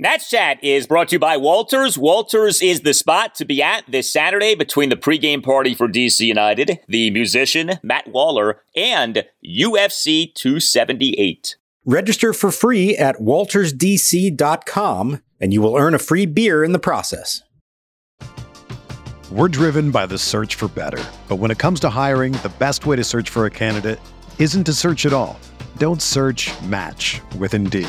Nats Chat is brought to you by Walters. Walters is the spot to be at this Saturday between the pregame party for DC United, the musician Matt Waller, and UFC 278. Register for free at waltersdc.com and you will earn a free beer in the process. We're driven by the search for better. But when it comes to hiring, the best way to search for a candidate isn't to search at all. Don't search match with Indeed.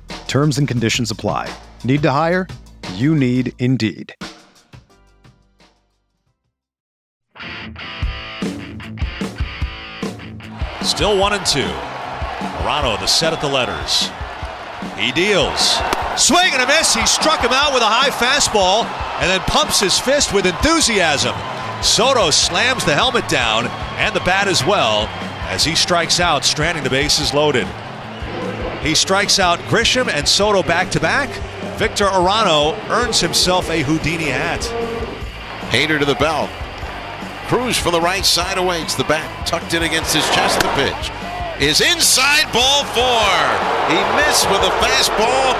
Terms and conditions apply. Need to hire? You need Indeed. Still one and two. Morano, the set at the letters. He deals. Swing and a miss. He struck him out with a high fastball and then pumps his fist with enthusiasm. Soto slams the helmet down and the bat as well as he strikes out, stranding the bases loaded. He strikes out Grisham and Soto back to back. Victor Arano earns himself a Houdini hat. Hader to the belt. Cruz from the right side awaits the bat tucked in against his chest. The pitch is inside ball four. He missed with a fastball.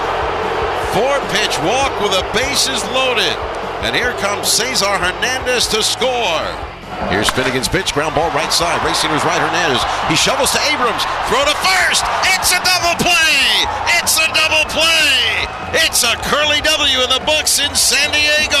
Four pitch walk with the bases loaded. And here comes Cesar Hernandez to score. Here's Finnegan's pitch, ground ball right side, racing his right, Hernandez. He shovels to Abrams, throw to first. It's a double play. It's a double play. It's a curly W in the books in San Diego.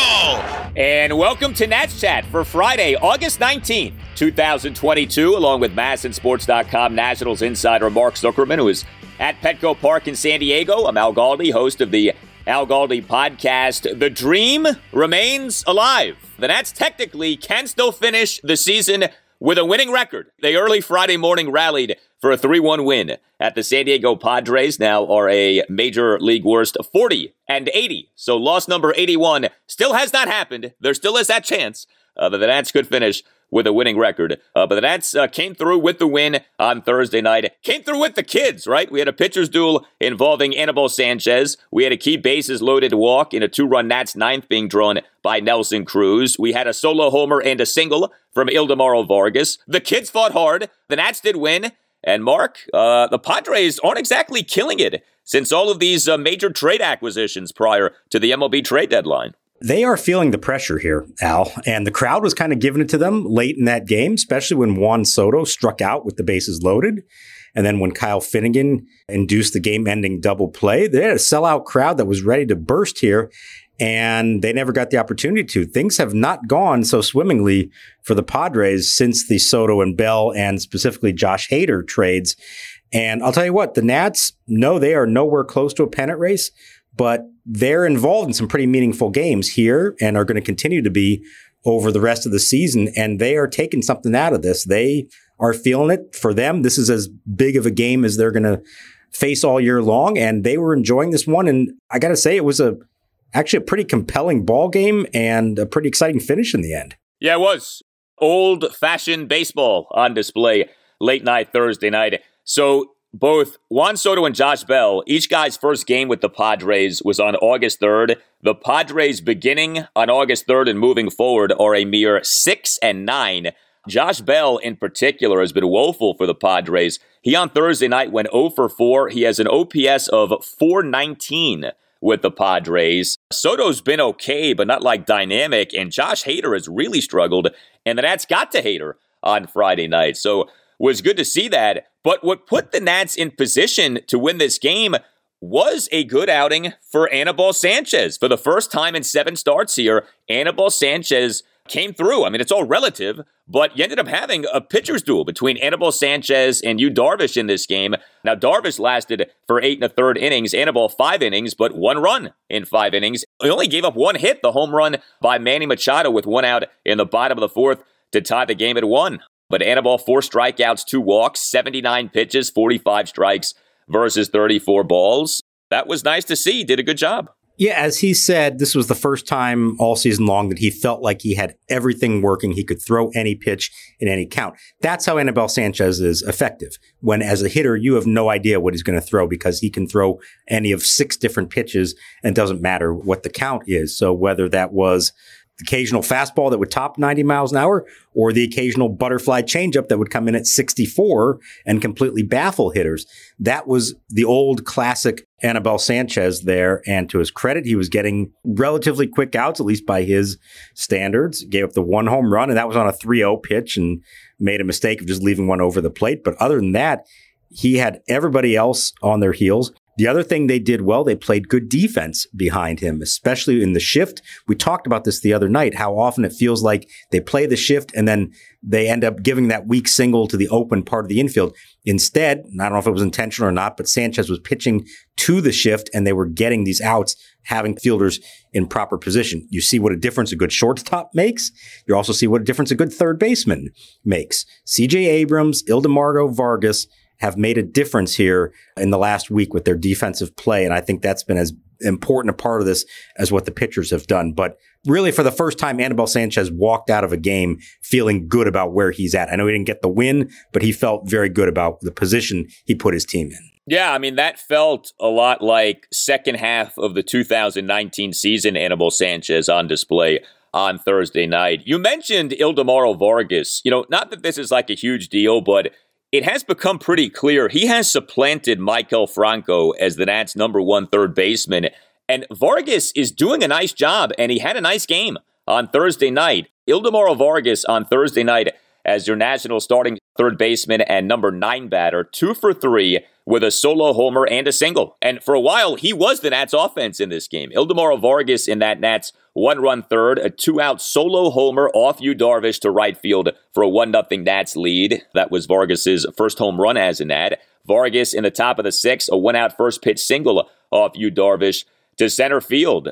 And welcome to Nats Chat for Friday, August 19th, 2022, along with MASNsports.com Nationals insider Mark Zuckerman, who is at Petco Park in San Diego. I'm Al Galdi, host of the Al Galdi podcast. The dream remains alive. The Nats technically can still finish the season with a winning record. They early Friday morning rallied for a 3 1 win at the San Diego Padres, now are a major league worst 40 and 80. So loss number 81 still has not happened. There still is that chance uh, that the Nats could finish with a winning record. Uh, but the Nats uh, came through with the win on Thursday night. Came through with the kids, right? We had a pitcher's duel involving Anibal Sanchez. We had a key bases loaded walk in a two run Nats ninth being drawn by Nelson Cruz. We had a solo homer and a single from Ildemaro Vargas. The kids fought hard. The Nats did win. And Mark, uh, the Padres aren't exactly killing it since all of these uh, major trade acquisitions prior to the MLB trade deadline. They are feeling the pressure here, Al, and the crowd was kind of giving it to them late in that game, especially when Juan Soto struck out with the bases loaded. And then when Kyle Finnegan induced the game ending double play, they had a sellout crowd that was ready to burst here and they never got the opportunity to. Things have not gone so swimmingly for the Padres since the Soto and Bell and specifically Josh Hader trades. And I'll tell you what, the Nats, no, they are nowhere close to a pennant race, but they're involved in some pretty meaningful games here and are going to continue to be over the rest of the season. And they are taking something out of this. They are feeling it for them. This is as big of a game as they're going to face all year long. And they were enjoying this one. And I got to say, it was a, actually a pretty compelling ball game and a pretty exciting finish in the end. Yeah, it was. Old fashioned baseball on display late night Thursday night. So both Juan Soto and Josh Bell, each guy's first game with the Padres was on August 3rd. The Padres beginning on August 3rd and moving forward are a mere 6 and 9. Josh Bell in particular has been woeful for the Padres. He on Thursday night went 0 for 4. He has an OPS of 419 with the Padres. Soto's been okay, but not like dynamic, and Josh Hader has really struggled, and the Nats got to Hader on Friday night. So was good to see that. But what put the Nats in position to win this game was a good outing for Anibal Sanchez. For the first time in seven starts here, Anibal Sanchez came through. I mean, it's all relative, but you ended up having a pitcher's duel between Anibal Sanchez and Yu Darvish in this game. Now, Darvish lasted for eight and a third innings, Anibal five innings, but one run in five innings. He only gave up one hit, the home run by Manny Machado with one out in the bottom of the fourth to tie the game at one. But Anibal, four strikeouts, two walks, 79 pitches, 45 strikes versus 34 balls. That was nice to see. Did a good job. Yeah, as he said, this was the first time all season long that he felt like he had everything working. He could throw any pitch in any count. That's how Anibal Sanchez is effective. When as a hitter, you have no idea what he's going to throw because he can throw any of six different pitches and doesn't matter what the count is. So whether that was occasional fastball that would top 90 miles an hour or the occasional butterfly changeup that would come in at 64 and completely baffle hitters. That was the old classic Anibal Sanchez there. And to his credit, he was getting relatively quick outs, at least by his standards. Gave up the one home run, and that was on a 3 0 pitch and made a mistake of just leaving one over the plate. But other than that, he had everybody else on their heels. The other thing they did well, they played good defense behind him, especially in the shift. We talked about this the other night, how often it feels like they play the shift and then they end up giving that weak single to the open part of the infield. Instead, I don't know if it was intentional or not, but Sanchez was pitching to the shift and they were getting these outs, having fielders in proper position. You see what a difference a good shortstop makes. You also see what a difference a good third baseman makes. CJ Abrams, Ildemaro Vargas, have made a difference here in the last week with their defensive play. And I think that's been as important a part of this as what the pitchers have done. But really, for the first time, Anibal Sanchez walked out of a game feeling good about where he's at. I know he didn't get the win, but he felt very good about the position he put his team in. Yeah, I mean, that felt a lot like second half of the 2019 season, Anibal Sanchez on display on Thursday night. You mentioned Ildemaro Vargas. You know, not that this is like a huge deal, but it has become pretty clear he has supplanted Maikel Franco as the Nats' number one third baseman. And Vargas is doing a nice job, and he had a nice game on Thursday night. Ildemaro Vargas on Thursday night as your national starting third baseman and number nine batter, two for three with a solo homer and a single. And for a while, he was the Nats offense in this game. Ildemaro Vargas in that Nats one run third, a two out solo homer off Yu Darvish to right field for a one nothing Nats lead. That was Vargas's first home run as a Nat. Vargas in the top of the sixth, a one out first pitch single off Yu Darvish to center field.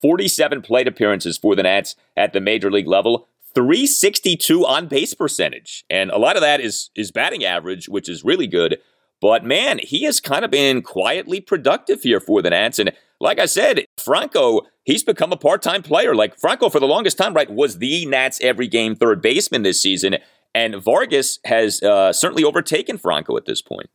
47 plate appearances for the Nats at the major league level. 362 on base percentage. And a lot of that is is batting average, which is really good. But man, he has kind of been quietly productive here for the Nats. And like I said, Franco, he's become a part time player. Like Franco, for the longest time, right, was the Nats every game third baseman this season. And Vargas has uh, certainly overtaken Franco at this point.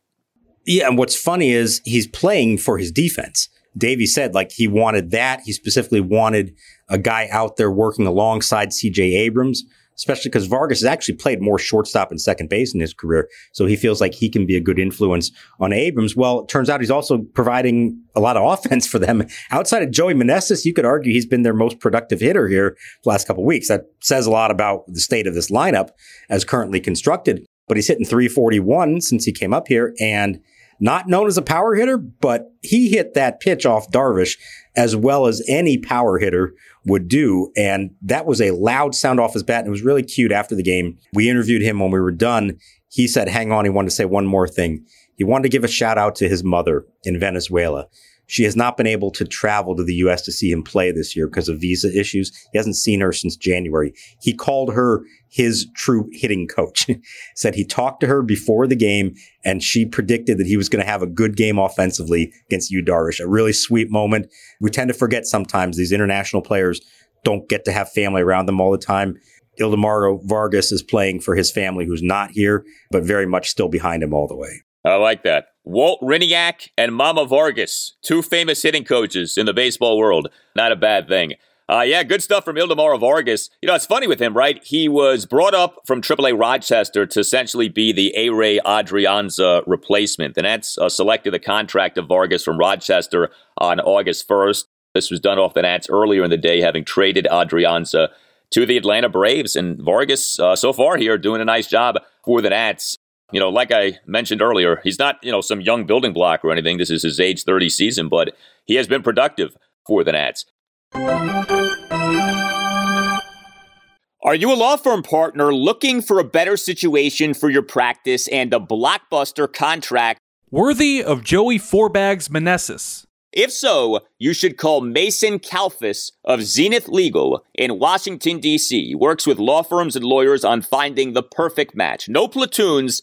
Yeah. And what's funny is he's playing for his defense. Davey said like he wanted that. He specifically wanted a guy out there working alongside CJ Abrams, especially because Vargas has actually played more shortstop and second base in his career. So he feels like he can be a good influence on Abrams. Well, it turns out he's also providing a lot of offense for them. Outside of Joey Meneses, you could argue he's been their most productive hitter here the last couple weeks. That says a lot about the state of this lineup as currently constructed. But he's hitting 341 since he came up here and not known as a power hitter, but he hit that pitch off Darvish as well as any power hitter would do. And that was a loud sound off his bat. And it was really cute after the game. We interviewed him when we were done. He said, hang on, he wanted to say one more thing. He wanted to give a shout out to his mother in Venezuela. She has not been able to travel to the U.S. to see him play this year because of visa issues. He hasn't seen her since January. He called her his true hitting coach. Said he talked to her before the game and she predicted that he was going to have a good game offensively against Yu Darvish. A really sweet moment. We tend to forget sometimes these international players don't get to have family around them all the time. Ildemaro Vargas is playing for his family who's not here, but very much still behind him all the way. I like that. Walt Hriniak and Mama Vargas, two famous hitting coaches in the baseball world. Not a bad thing. Uh, yeah, good stuff from Ildemaro Vargas. You know, it's funny with him, right? He was brought up from AAA Rochester to essentially be the Ehire Adrianza replacement. The Nats uh, selected the contract of Vargas from Rochester on August 1st. This was done off the Nats earlier in the day, having traded Adrianza to the Atlanta Braves. And Vargas, uh, so far here, doing a nice job for the Nats. You know, like I mentioned earlier, he's not, you know, some young building block or anything. This is his age 30 season, but he has been productive for the Nats. Are you a law firm partner looking for a better situation for your practice and a blockbuster contract? Worthy of Joey Fourbags Meneses. If so, you should call Mason Kalfas of Zenith Legal in Washington, D.C. He works with law firms and lawyers on finding the perfect match. No platoons,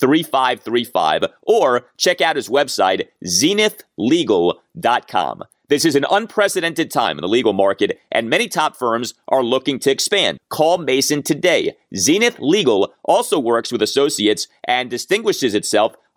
3535 or check out his website, zenithlegal.com. This is an unprecedented time in the legal market, and many top firms are looking to expand. Call Mason today. Zenith Legal also works with associates and distinguishes itself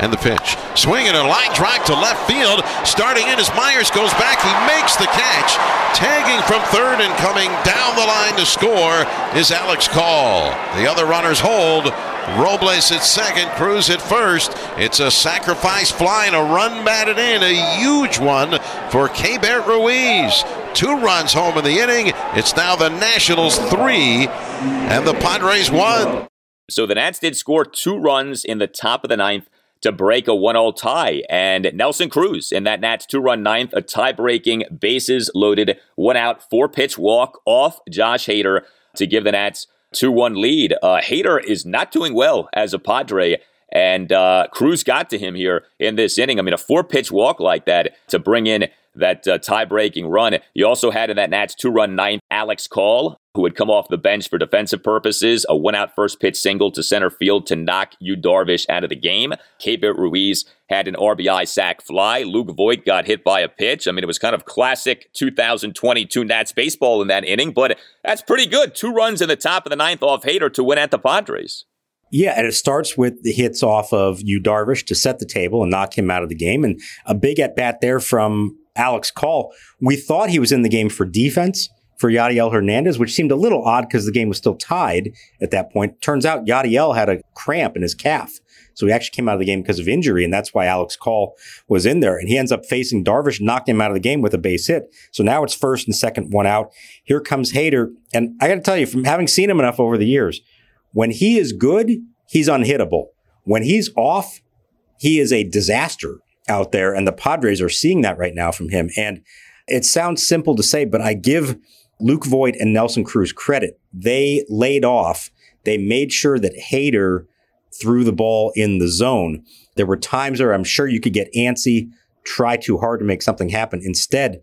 And the pitch. Swinging a line drive to left field. Starting in as Myers goes back. He makes the catch. Tagging from third and coming down the line to score is Alex Call. The other runners hold. Robles at second, Cruz at first. It's a sacrifice fly and a run batted in. A huge one for Keibert Ruiz. Two runs home in the inning. It's now the Nationals three and the Padres one. So the Nats did score two runs in the top of the ninth to break a one-all tie, and Nelson Cruz in that Nats two-run ninth, a tie-breaking, bases loaded, one out, four-pitch walk off Josh Hader to give the Nats two-one lead. Uh, Hader is not doing well as a Padre. And uh, Cruz got to him here in this inning. I mean, a four pitch walk like that to bring in that uh, tie breaking run. You also had in that Nats two run ninth, Alex Call, who had come off the bench for defensive purposes, a one out first pitch single to center field to knock Yu Darvish out of the game. Keibert Ruiz had an RBI sac fly. Luke Voit got hit by a pitch. I mean, it was kind of classic 2022 Nats baseball in that inning, but that's pretty good. Two runs in the top of the ninth off Hader to win at the Padres. Yeah, and it starts with the hits off of Yu Darvish to set the table and knock him out of the game. And a big at bat there from Alex Call. We thought he was in the game for defense for Yadiel Hernandez, which seemed a little odd because the game was still tied at that point. Turns out Yadiel had a cramp in his calf. So he actually came out of the game because of injury, and that's why Alex Call was in there. And he ends up facing Darvish, knocked him out of the game with a base hit. So now it's first and second, one out. Here comes Hader. And I got to tell you, from having seen him enough over the years, when he is good, he's unhittable. When he's off, he is a disaster out there. And the Padres are seeing that right now from him. And It sounds simple to say, but I give Luke Voit and Nelson Cruz credit. They laid off. They made sure that Hader threw the ball in the zone. There were times where I'm sure you could get antsy, try too hard to make something happen. Instead,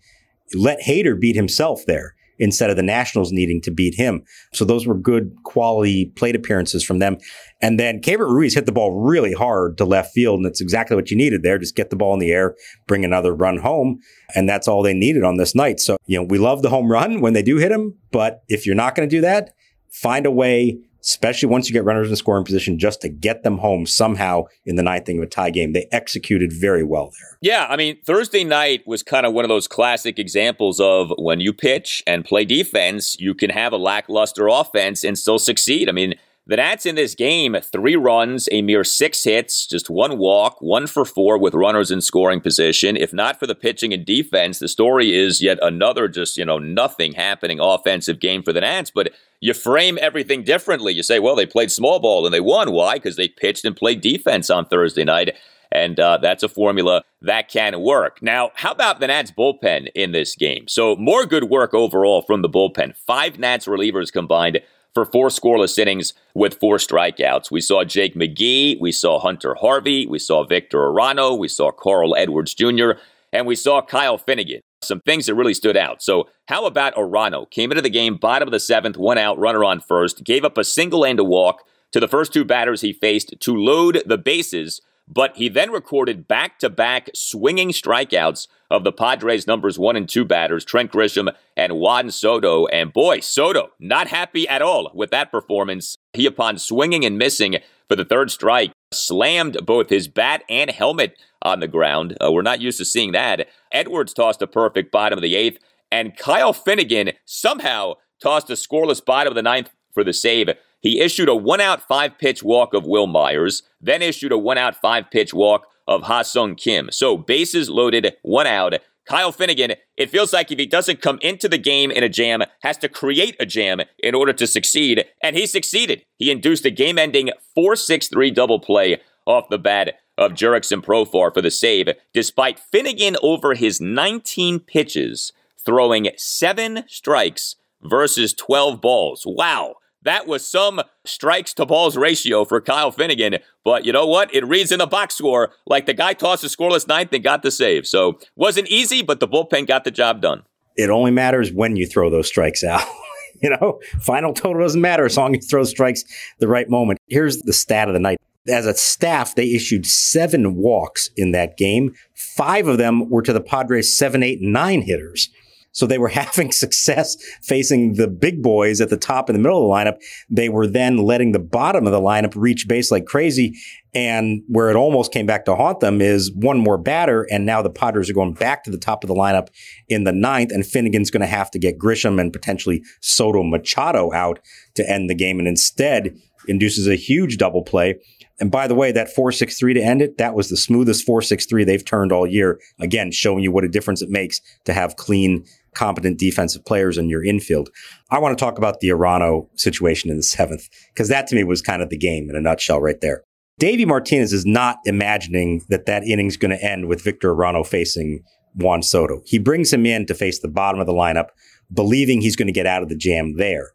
let Hader beat himself there instead of the Nationals needing to beat him. So those were good quality plate appearances from them. And then Keibert Ruiz hit the ball really hard to left field, and that's exactly what you needed there. Just get the ball in the air, bring another run home, and that's all they needed on this night. So, you know, we love the home run when they do hit him, but if you're not going to do that, find a way especially once you get runners in scoring position, just to get them home somehow in the ninth inning of a tie game. They executed very well there. Yeah, I mean, Thursday night was kind of one of those classic examples of when you pitch and play defense, you can have a lackluster offense and still succeed. I mean, the Nats in this game, three runs, a mere six hits, just one walk, one for four with runners in scoring position. If not for the pitching and defense, the story is yet another just, you know, nothing happening offensive game for the Nats. But you frame everything differently. You say, well, they played small ball and they won. Why? Because they pitched and played defense on Thursday night. And uh, that's a formula that can work. Now, how about the Nats bullpen in this game? So, more good work overall from the bullpen. Five Nats relievers combined for four scoreless innings with four strikeouts. We saw Jake McGee, we saw Hunter Harvey, we saw Victor Arano, we saw Carl Edwards Jr., and we saw Kyle Finnegan. Some things that really stood out. So, how about Arano? Came into the game bottom of the seventh, one out, runner on first, gave up a single and a walk to the first two batters he faced to load the bases but he then recorded back to back swinging strikeouts of the Padres' numbers one and two batters, Trent Grisham and Juan Soto. And boy, Soto, not happy at all with that performance. He, upon swinging and missing for the third strike, slammed both his bat and helmet on the ground. Uh, we're not used to seeing that. Edwards tossed a perfect bottom of the eighth, and Kyle Finnegan somehow tossed a scoreless bottom of the ninth for the save. He issued a one out, five pitch walk of Wil Myers, then issued a one out, five pitch walk of Ha Sung Kim. So bases loaded, one out. Kyle Finnegan, it feels like if he doesn't come into the game in a jam, has to create a jam in order to succeed. And he succeeded. He induced a game ending 4 6 3 double play off the bat of Jurickson Profar for the save, despite Finnegan over his 19 pitches throwing seven strikes versus 12 balls. Wow. That was some strikes to balls ratio for Kyle Finnegan. But you know what? It reads in the box score like the guy tossed a scoreless ninth and got the save. So wasn't easy, but the bullpen got the job done. It only matters when you throw those strikes out. you know, final total doesn't matter as long as you throw strikes the right moment. Here's the stat of the night. As a staff, they issued seven walks in that game. Five of them were to the Padres' seven, eight, nine hitters. So they were having success facing the big boys at the top and the middle of the lineup. They were then letting the bottom of the lineup reach base like crazy. And where it almost came back to haunt them is one more batter. And now the Padres are going back to the top of the lineup in the ninth. And Finnegan's going to have to get Grisham and potentially Soto Machado out to end the game. And instead induces a huge double play. And by the way, that 463 to end it, that was the smoothest 463 they've turned all year. Again, showing you what a difference it makes to have clean competent defensive players in your infield. I want to talk about the Arano situation in the seventh, because that to me was kind of the game in a nutshell right there. Davey Martinez is not imagining that that inning's going to end with Victor Arano facing Juan Soto. He brings him in to face the bottom of the lineup, believing he's going to get out of the jam there.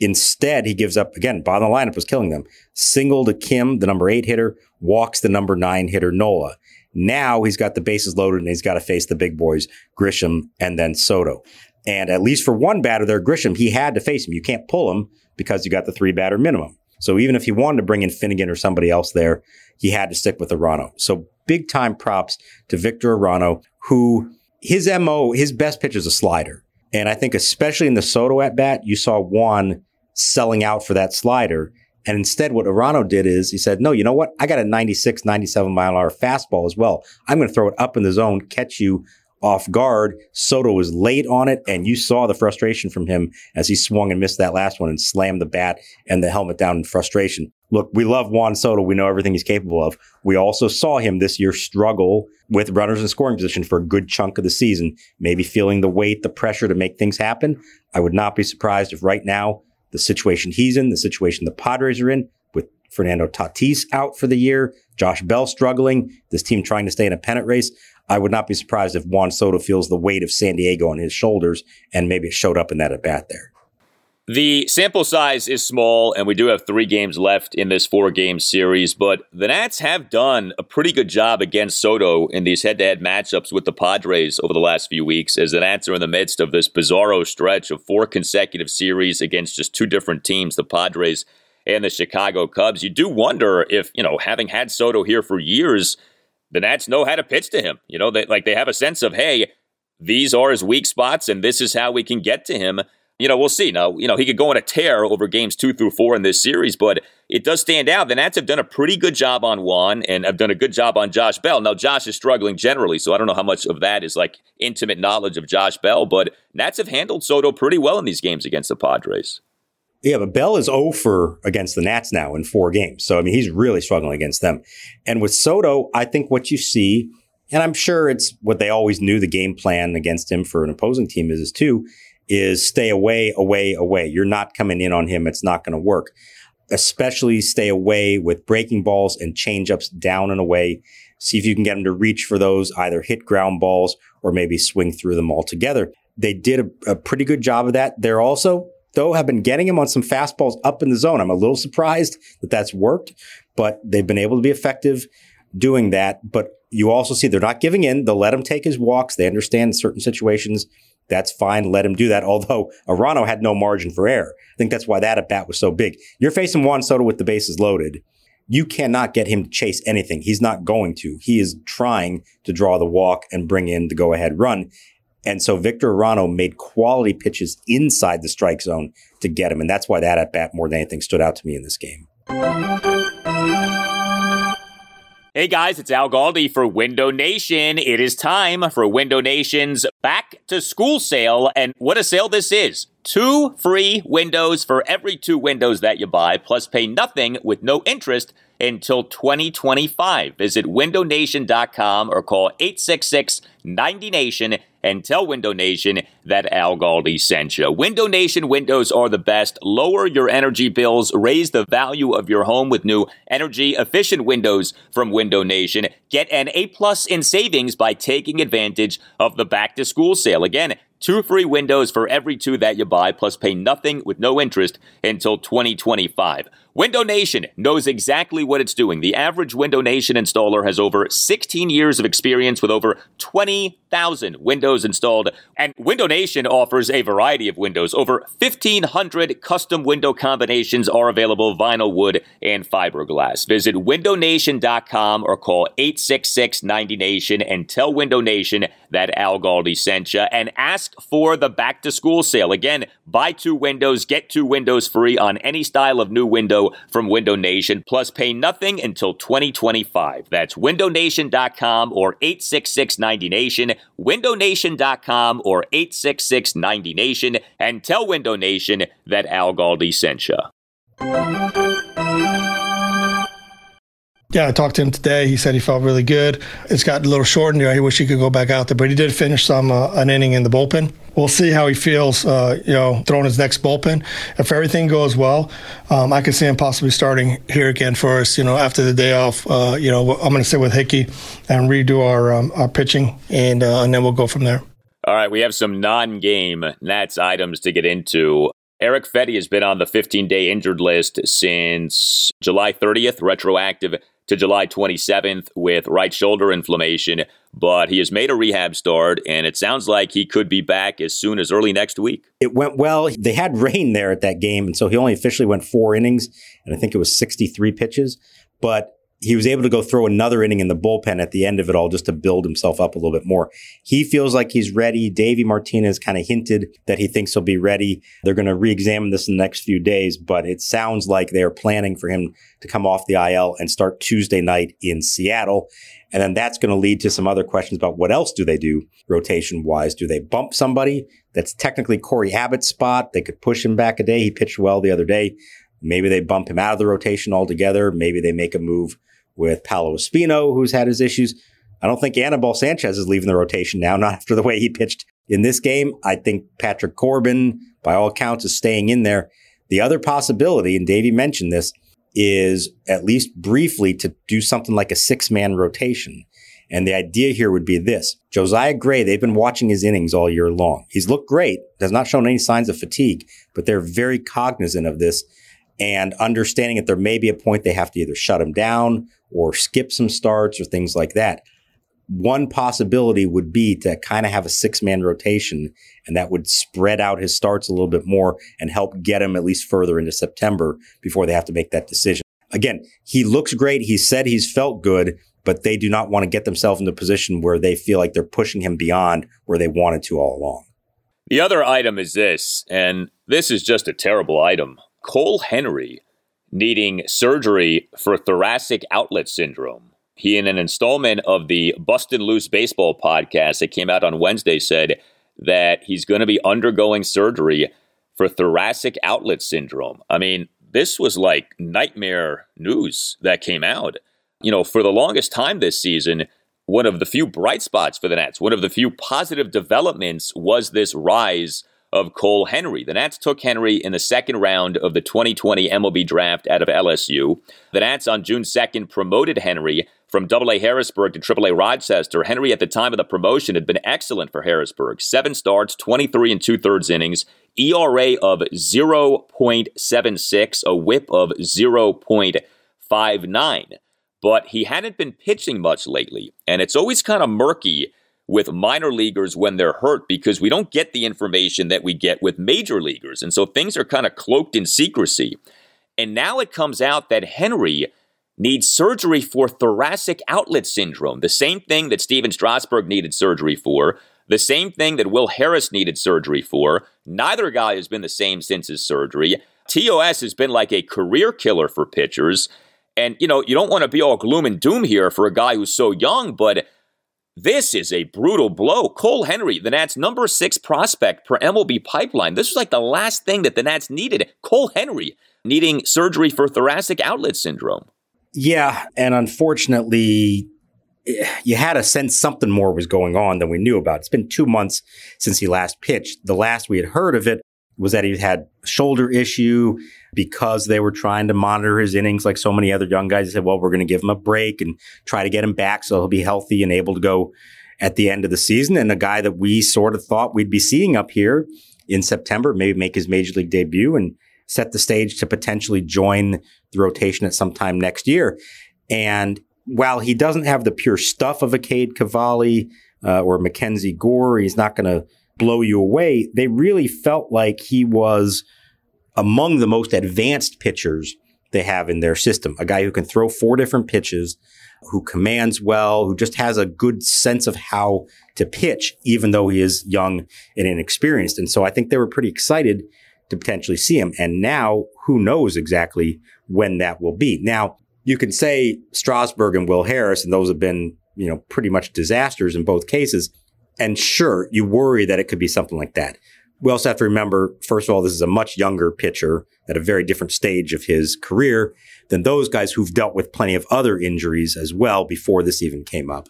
Instead, he gives up again. Bottom of the lineup was killing them. Single to Kim, the number eight hitter, walks the number nine hitter Nola. Now he's got the bases loaded and he's got to face the big boys, Grisham and then Soto. And at least for one batter there, Grisham, he had to face him. You can't pull him because you got the three batter minimum. So even if he wanted to bring in Finnegan or somebody else there, he had to stick with Arano. So big time props to Victor Arano, who his MO, his best pitch is a slider. And I think especially in the Soto at bat, you saw Juan selling out for that slider. And instead, what Arano did is he said, no, you know what? I got a 96, 97 mile an hour fastball as well. I'm going to throw it up in the zone, catch you off guard. Soto was late on it, and you saw the frustration from him as he swung and missed that last one and slammed the bat and the helmet down in frustration. Look, we love Juan Soto. We know everything he's capable of. We also saw him this year struggle with runners in scoring position for a good chunk of the season, maybe feeling the weight, the pressure to make things happen. I would not be surprised if right now the situation he's in, the situation the Padres are in, with Fernando Tatis out for the year, Josh Bell struggling, this team trying to stay in a pennant race. I would not be surprised if Juan Soto feels the weight of San Diego on his shoulders and maybe it showed up in that at bat there. The sample size is small, and we do have three games left in this four game series, but the Nats have done a pretty good job against Soto in these head to head matchups with the Padres over the last few weeks, as the Nats are in the midst of this bizarro stretch of four consecutive series against just two different teams, the Padres and the Chicago Cubs. You do wonder if, you know, having had Soto here for years, the Nats know how to pitch to him. You know, they like they have a sense of, hey, these are his weak spots, and this is how we can get to him you know, we'll see. Now, you know, he could go on a tear over games two through four in this series, but it does stand out. The Nats have done a pretty good job on Juan and have done a good job on Josh Bell. Now, Josh is struggling generally, so I don't know how much of that is like intimate knowledge of Josh Bell, but Nats have handled Soto pretty well in these games against the Padres. Yeah, but Bell is 0 for against the Nats now in four games. So, I mean, he's really struggling against them. And with Soto, I think what you see, and I'm sure it's what they always knew the game plan against him for an opposing team is, is too, is stay away, away, away. You're not coming in on him. It's not going to work. Especially stay away with breaking balls and changeups down and away. See if you can get him to reach for those, either hit ground balls or maybe swing through them altogether. They did a, a pretty good job of that. They're also, though, have been getting him on some fastballs up in the zone. I'm a little surprised that that's worked, but they've been able to be effective doing that. But you also see they're not giving in. They'll let him take his walks. They understand certain situations that's fine. Let him do that. Although Arano had no margin for error. I think that's why that at bat was so big. You're facing Juan Soto with the bases loaded. You cannot get him to chase anything. He's not going to. He is trying to draw the walk and bring in the go ahead run. And so Victor Arano made quality pitches inside the strike zone to get him. And that's why that at bat more than anything stood out to me in this game. Hey guys, it's Al Galdi for Window Nation. It is time for Window Nation's back to school sale. And what a sale this is! Two free windows for every two windows that you buy, plus pay nothing with no interest until 2025. Visit windownation.com or call 866 90Nation and tell Window Nation that Al Galdi sent you. Window Nation windows are the best. Lower your energy bills, raise the value of your home with new energy efficient windows from Window Nation. Get an A plus in savings by taking advantage of the back to school sale. Again, Two free windows for every two that you buy, plus pay nothing with no interest until 2025. Window Nation knows exactly what it's doing. The average Window Nation installer has over 16 years of experience with over 20,000 windows installed. And Window Nation offers a variety of windows. Over 1,500 custom window combinations are available vinyl, wood, and fiberglass. Visit windownation.com or call 866 90Nation and tell Window Nation that Al Galdi sent you and ask for the back to school sale. Again, buy two windows, get two windows free on any style of new window from Window Nation, plus pay nothing until 2025. That's windownation.com or 866 90Nation, windownation.com or 866 90Nation, and tell Window Nation that Al Galdi sent you. Yeah, I talked to him today. He said he felt really good. It's got a little short in there. He wish he could go back out there, but he did finish some uh, an inning in the bullpen. We'll see how he feels, uh, you know, throwing his next bullpen. If everything goes well, um, I can see him possibly starting here again for us. You know, after the day off, uh, you know, I'm going to sit with Hickey and redo our um, our pitching, and uh, and then we'll go from there. All right, we have some non-game Nats items to get into. Eric Fedde has been on the 15 day injured list since July 30th, retroactive to July 27th with right shoulder inflammation, but he has made a rehab start, and it sounds like he could be back as soon as early next week. It went well. They had rain there at that game, and so he only officially went four innings, and I think it was 63 pitches. But he was able to go throw another inning in the bullpen at the end of it all just to build himself up a little bit more. He feels like he's ready. Davey Martinez kind of hinted that he thinks he'll be ready. They're going to re-examine this in the next few days, but it sounds like they're planning for him to come off the IL and start Tuesday night in Seattle. And then that's going to lead to some other questions about what else do they do rotation wise? Do they bump somebody that's technically Cory Abbott's spot? They could push him back a day. He pitched well the other day. Maybe they bump him out of the rotation altogether. Maybe they make a move with Paolo Espino, who's had his issues. I don't think Anibal Sanchez is leaving the rotation now, not after the way he pitched in this game. I think Patrick Corbin, by all accounts, is staying in there. The other possibility, and Davey mentioned this, is at least briefly to do something like a six man rotation. And the idea here would be this Josiah Gray, they've been watching his innings all year long. He's looked great, has not shown any signs of fatigue, but they're very cognizant of this and understanding that there may be a point they have to either shut him down or skip some starts or things like that. One possibility would be to kind of have a six man rotation, and that would spread out his starts a little bit more and help get him at least further into September before they have to make that decision. Again, he looks great. He said he's felt good, but they do not want to get themselves in a position where they feel like they're pushing him beyond where they wanted to all along. The other item is this, and this is just a terrible item. Cole Henry needing surgery for thoracic outlet syndrome. He, in an installment of the Bustin' Loose Baseball podcast that came out on Wednesday, said that he's going to be undergoing surgery for thoracic outlet syndrome. I mean, this was like nightmare news that came out. You know, for the longest time this season, one of the few bright spots for the Nats, one of the few positive developments was this rise of Cole Henry. The Nats took Henry in the second round of the 2020 MLB draft out of LSU. The Nats on June 2nd promoted Henry from AA Harrisburg to AAA Rochester. Henry, at the time of the promotion, had been excellent for Harrisburg. Seven starts, 23 and two thirds innings, ERA of 0.76, a whip of 0.59. But he hadn't been pitching much lately, and it's always kind of murky with minor leaguers when they're hurt because we don't get the information that we get with major leaguers. And so things are kind of cloaked in secrecy. And now it comes out that Henry needs surgery for thoracic outlet syndrome, the same thing that Stephen Strasburg needed surgery for, the same thing that Will Harris needed surgery for. Neither guy has been the same since his surgery. TOS has been like a career killer for pitchers. And, you know, you don't want to be all gloom and doom here for a guy who's so young, but this is a brutal blow. Cole Henry, the Nats' number six prospect per MLB pipeline. This was like the last thing that the Nats needed. Cole Henry needing surgery for thoracic outlet syndrome. Yeah. And unfortunately, you had a sense something more was going on than we knew about. It's been two months since he last pitched. The last we had heard of it was that he had shoulder issue because they were trying to monitor his innings like so many other young guys. They said, well, we're going to give him a break and try to get him back so he'll be healthy and able to go at the end of the season. And a guy that we sort of thought we'd be seeing up here in September, maybe make his major league debut and set the stage to potentially join the rotation at some time next year. And while he doesn't have the pure stuff of a Cade Cavalli uh, or Mackenzie Gore, he's not going to blow you away. They really felt like he was – among the most advanced pitchers they have in their system. A guy who can throw four different pitches, who commands well, who just has a good sense of how to pitch, even though he is young and inexperienced. And so I think they were pretty excited to potentially see him. And now who knows exactly when that will be. Now you can say Strasburg and Will Harris, and those have been, you know, pretty much disasters in both cases. And sure, you worry that it could be something like that we also have to remember, first of all, this is a much younger pitcher at a very different stage of his career than those guys who've dealt with plenty of other injuries as well before this even came up.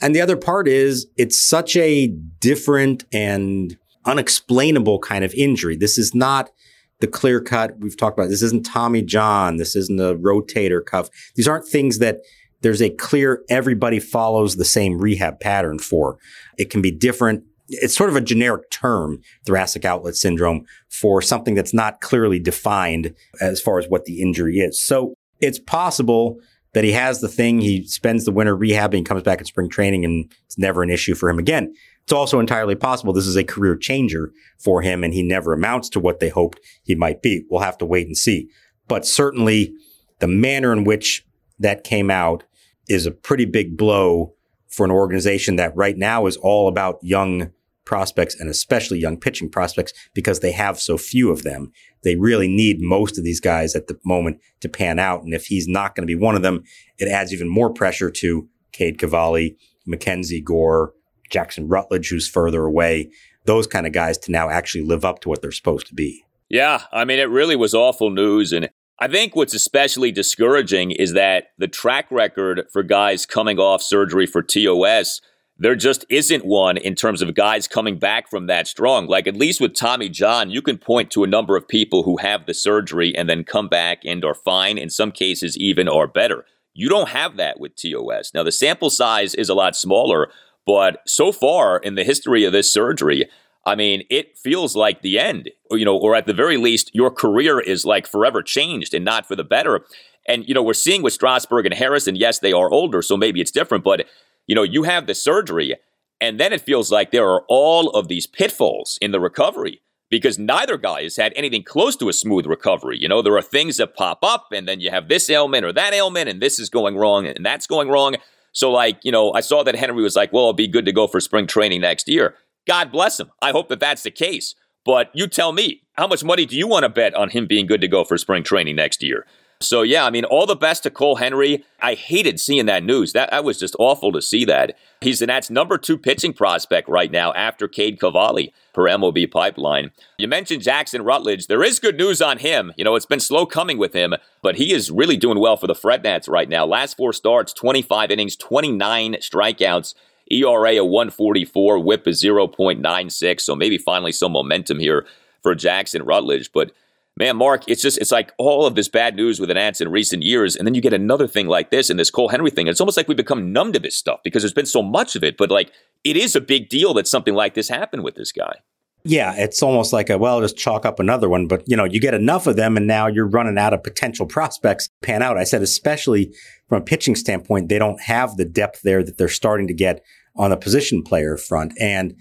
And the other part is it's such a different and unexplainable kind of injury. This is not the clear cut we've talked about. This isn't Tommy John. This isn't a rotator cuff. These aren't things that there's a clear, everybody follows the same rehab pattern for. It can be different it's sort of a generic term, thoracic outlet syndrome, for something that's not clearly defined as far as what the injury is. So it's possible that he has the thing, he spends the winter rehabbing, comes back in spring training, and it's never an issue for him again. It's also entirely possible this is a career changer for him and he never amounts to what they hoped he might be. We'll have to wait and see. But certainly the manner in which that came out is a pretty big blow for an organization that right now is all about young prospects and especially young pitching prospects because they have so few of them. They really need most of these guys at the moment to pan out. And if he's not going to be one of them, it adds even more pressure to Cade Cavalli, Mackenzie Gore, Jackson Rutledge, who's further away, those kind of guys to now actually live up to what they're supposed to be. Yeah, I mean, it really was awful news. And I think what's especially discouraging is that the track record for guys coming off surgery for TOS, there just isn't one in terms of guys coming back from that strong. Like at least with Tommy John, you can point to a number of people who have the surgery and then come back and are fine, in some cases even are better. You don't have that with TOS. Now, the sample size is a lot smaller, but so far in the history of this surgery, I mean, it feels like the end, you know, or at the very least, your career is like forever changed and not for the better. And, you know, we're seeing with Strasburg and Harris, and yes, they are older, so maybe it's different, but, you know, you have the surgery, and then it feels like there are all of these pitfalls in the recovery because neither guy has had anything close to a smooth recovery. You know, there are things that pop up, and then you have this ailment or that ailment, and this is going wrong, and that's going wrong. So, like, you know, I saw that Henry was like, well, I'll be good to go for spring training next year. God bless him. I hope that that's the case. But you tell me, how much money do you want to bet on him being good to go for spring training next year? So yeah, I mean, all the best to Cole Henry. I hated seeing that news. That, that was just awful to see that. He's the Nats' number two pitching prospect right now after Cade Cavalli per MLB pipeline. You mentioned Jackson Rutledge. There is good news on him. You know, it's been slow coming with him, but he is really doing well for the Fred Nats right now. Last four starts, 25 innings, 29 strikeouts. ERA of 144, whip is 0.96. So maybe finally some momentum here for Jackson Rutledge. But man, Mark, it's just it's like all of this bad news with an Nats in recent years, and then you get another thing like this and this Cole Henry thing. It's almost like we become numb to this stuff because there's been so much of it. But like, it is a big deal that something like this happened with this guy. Yeah, it's almost like a well, just chalk up another one. But you know, you get enough of them, and now you're running out of potential prospects pan out. I said, especially from a pitching standpoint, they don't have the depth there that they're starting to get on the position player front. And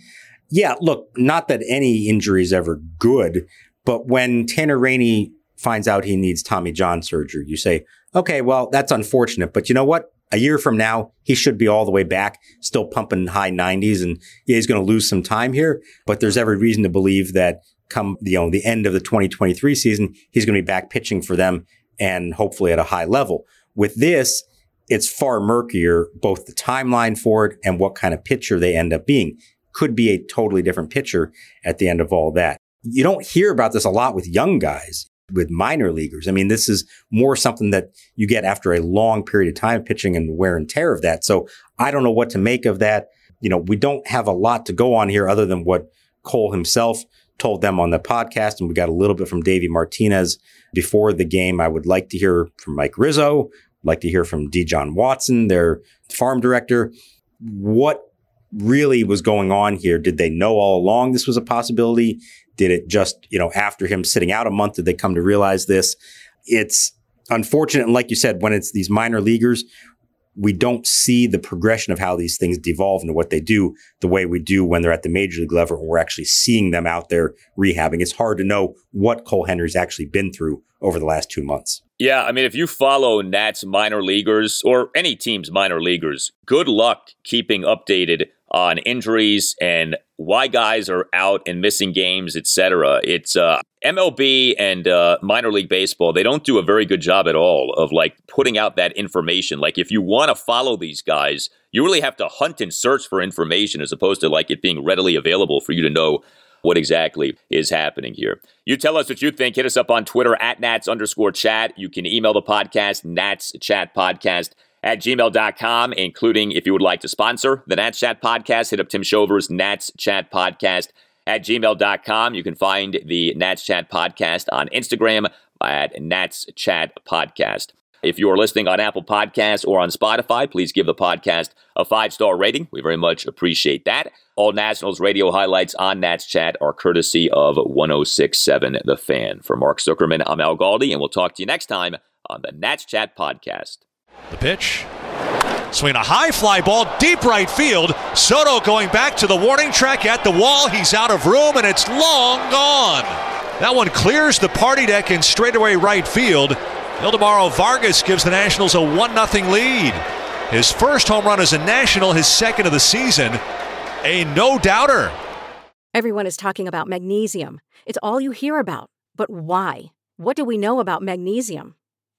yeah, look, not that any injury is ever good, but when Tanner Rainey finds out he needs Tommy John surgery, you say, okay, well, that's unfortunate, but you know what? A year from now, he should be all the way back, still pumping high 90s, and yeah, he's going to lose some time here. But there's every reason to believe that come you know the end of the 2023 season, he's going to be back pitching for them and hopefully at a high level. With this, it's far murkier, both the timeline for it and what kind of pitcher they end up being. Could be a totally different pitcher at the end of all that. You don't hear about this a lot with young guys, with minor leaguers. I mean, this is more something that you get after a long period of time pitching and wear and tear of that. So I don't know what to make of that. You know, we don't have a lot to go on here other than what Cole himself told them on the podcast. And we got a little bit from Davey Martinez before the game. I would like to hear from Mike Rizzo, like to hear from De Jon Watson, their farm director. What really was going on here? Did they know all along this was a possibility? Did it just, you know, after him sitting out a month, did they come to realize this? It's unfortunate. And like you said, when it's these minor leaguers, we don't see the progression of how these things devolve into what they do the way we do when they're at the major league level and we're actually seeing them out there rehabbing. It's hard to know what Cole Henry's actually been through over the last two months. Yeah, I mean, if you follow Nats minor leaguers or any team's minor leaguers, good luck keeping updated on injuries and why guys are out and missing games, etc. It's uh, MLB and uh, minor league baseball. They don't do a very good job at all of like putting out that information. Like if you want to follow these guys, you really have to hunt and search for information as opposed to like it being readily available for you to know what exactly is happening here. You tell us what you think. Hit us up on Twitter at Nats underscore chat. You can email the podcast, Nats Chat Podcast at gmail.com, including if you would like to sponsor the Nats Chat podcast, hit up Tim Shover's Nats Chat podcast at gmail.com. You can find the Nats Chat podcast on Instagram at Nats Chat Podcast. If you are listening on Apple Podcasts or on Spotify, please give the podcast a five star rating. We very much appreciate that. All Nationals radio highlights on Nats Chat are courtesy of 1067 The Fan. For Mark Zuckerman, I'm Al Galdi, and we'll talk to you next time on the Nats Chat podcast. The pitch. Swing a high fly ball, deep right field. Soto going back to the warning track at the wall. He's out of room and it's long gone. That one clears the party deck in straightaway right field. Ildemaro Vargas gives the Nationals a 1 0 lead. His first home run as a National, his second of the season. A no doubter. Everyone is talking about magnesium. It's all you hear about. But why? What do we know about magnesium?